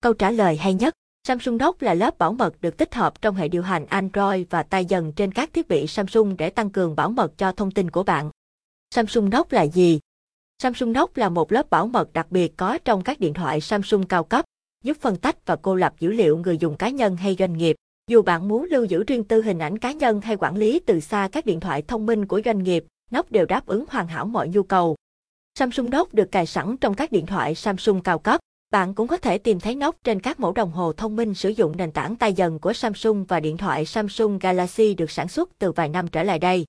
Câu trả lời hay nhất, Samsung Dock là lớp bảo mật được tích hợp trong hệ điều hành Android và tay dần trên các thiết bị Samsung để tăng cường bảo mật cho thông tin của bạn. Samsung Dock là gì? Samsung Dock là một lớp bảo mật đặc biệt có trong các điện thoại Samsung cao cấp, giúp phân tách và cô lập dữ liệu người dùng cá nhân hay doanh nghiệp. Dù bạn muốn lưu giữ riêng tư hình ảnh cá nhân hay quản lý từ xa các điện thoại thông minh của doanh nghiệp, Dock đều đáp ứng hoàn hảo mọi nhu cầu. Samsung Dock được cài sẵn trong các điện thoại Samsung cao cấp. Bạn cũng có thể tìm thấy nóc trên các mẫu đồng hồ thông minh sử dụng nền tảng tay dần của Samsung và điện thoại Samsung Galaxy được sản xuất từ vài năm trở lại đây.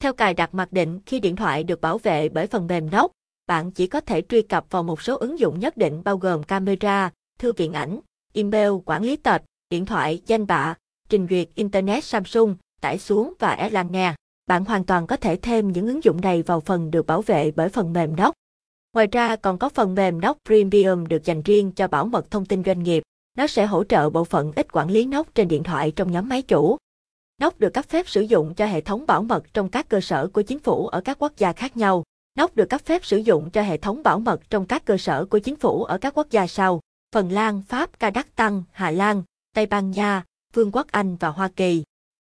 Theo cài đặt mặc định, khi điện thoại được bảo vệ bởi phần mềm nóc, bạn chỉ có thể truy cập vào một số ứng dụng nhất định bao gồm camera, thư viện ảnh, email, quản lý tệp, điện thoại, danh bạ, trình duyệt Internet Samsung, tải xuống và Erlang nghe. Bạn hoàn toàn có thể thêm những ứng dụng này vào phần được bảo vệ bởi phần mềm nóc. Ngoài ra còn có phần mềm Dock Premium được dành riêng cho bảo mật thông tin doanh nghiệp. Nó sẽ hỗ trợ bộ phận ít quản lý Dock trên điện thoại trong nhóm máy chủ. Dock được cấp phép sử dụng cho hệ thống bảo mật trong các cơ sở của chính phủ ở các quốc gia khác nhau. Dock được cấp phép sử dụng cho hệ thống bảo mật trong các cơ sở của chính phủ ở các quốc gia sau: Phần Lan, Pháp, Kazakhstan, Hà Lan, Tây Ban Nha, Vương quốc Anh và Hoa Kỳ.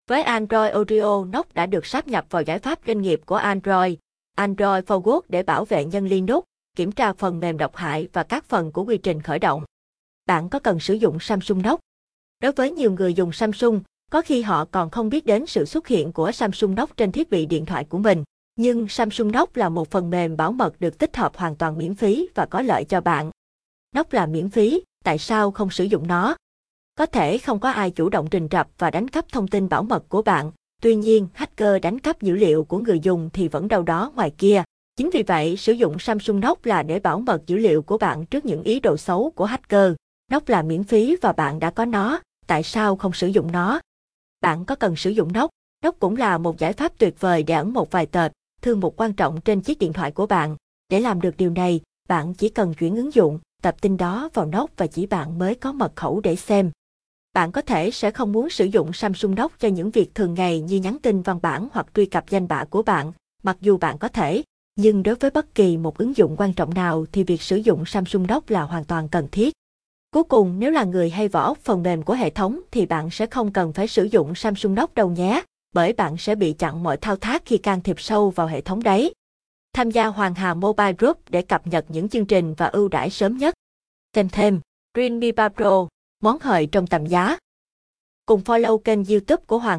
Với Android Audio, Note đã được sáp nhập vào giải pháp doanh nghiệp của Android, Android Forward để bảo vệ nhân Linux, kiểm tra phần mềm độc hại và các phần của quy trình khởi động. Bạn có cần sử dụng Samsung Knox? Đối với nhiều người dùng Samsung, có khi họ còn không biết đến sự xuất hiện của Samsung Knox trên thiết bị điện thoại của mình. Nhưng Samsung Knox là một phần mềm bảo mật được tích hợp hoàn toàn miễn phí và có lợi cho bạn. Knox là miễn phí, tại sao không sử dụng nó? Có thể không có ai chủ động trình rập và đánh cắp thông tin bảo mật của bạn, tuy nhiên hacker đánh cắp dữ liệu của người dùng thì vẫn đâu đó ngoài kia. Chính vì vậy, sử dụng Samsung Note là để bảo mật dữ liệu của bạn trước những ý đồ xấu của hacker. Note là miễn phí và bạn đã có nó, tại sao không sử dụng nó? Bạn có cần sử dụng Note? Note cũng là một giải pháp tuyệt vời để ẩn một vài tệp, thư mục quan trọng trên chiếc điện thoại của bạn. Để làm được điều này, bạn chỉ cần chuyển ứng dụng, tập tin đó vào Note và chỉ bạn mới có mật khẩu để xem bạn có thể sẽ không muốn sử dụng Samsung Dock cho những việc thường ngày như nhắn tin văn bản hoặc truy cập danh bạ của bạn, mặc dù bạn có thể, nhưng đối với bất kỳ một ứng dụng quan trọng nào thì việc sử dụng Samsung Dock là hoàn toàn cần thiết. Cuối cùng, nếu là người hay vỏ ốc phần mềm của hệ thống thì bạn sẽ không cần phải sử dụng Samsung Dock đâu nhé, bởi bạn sẽ bị chặn mọi thao tác khi can thiệp sâu vào hệ thống đấy. Tham gia Hoàng Hà Mobile Group để cập nhật những chương trình và ưu đãi sớm nhất. Thêm thêm, Realme 3 Pro món hời trong tầm giá. Cùng follow kênh youtube của Hoàng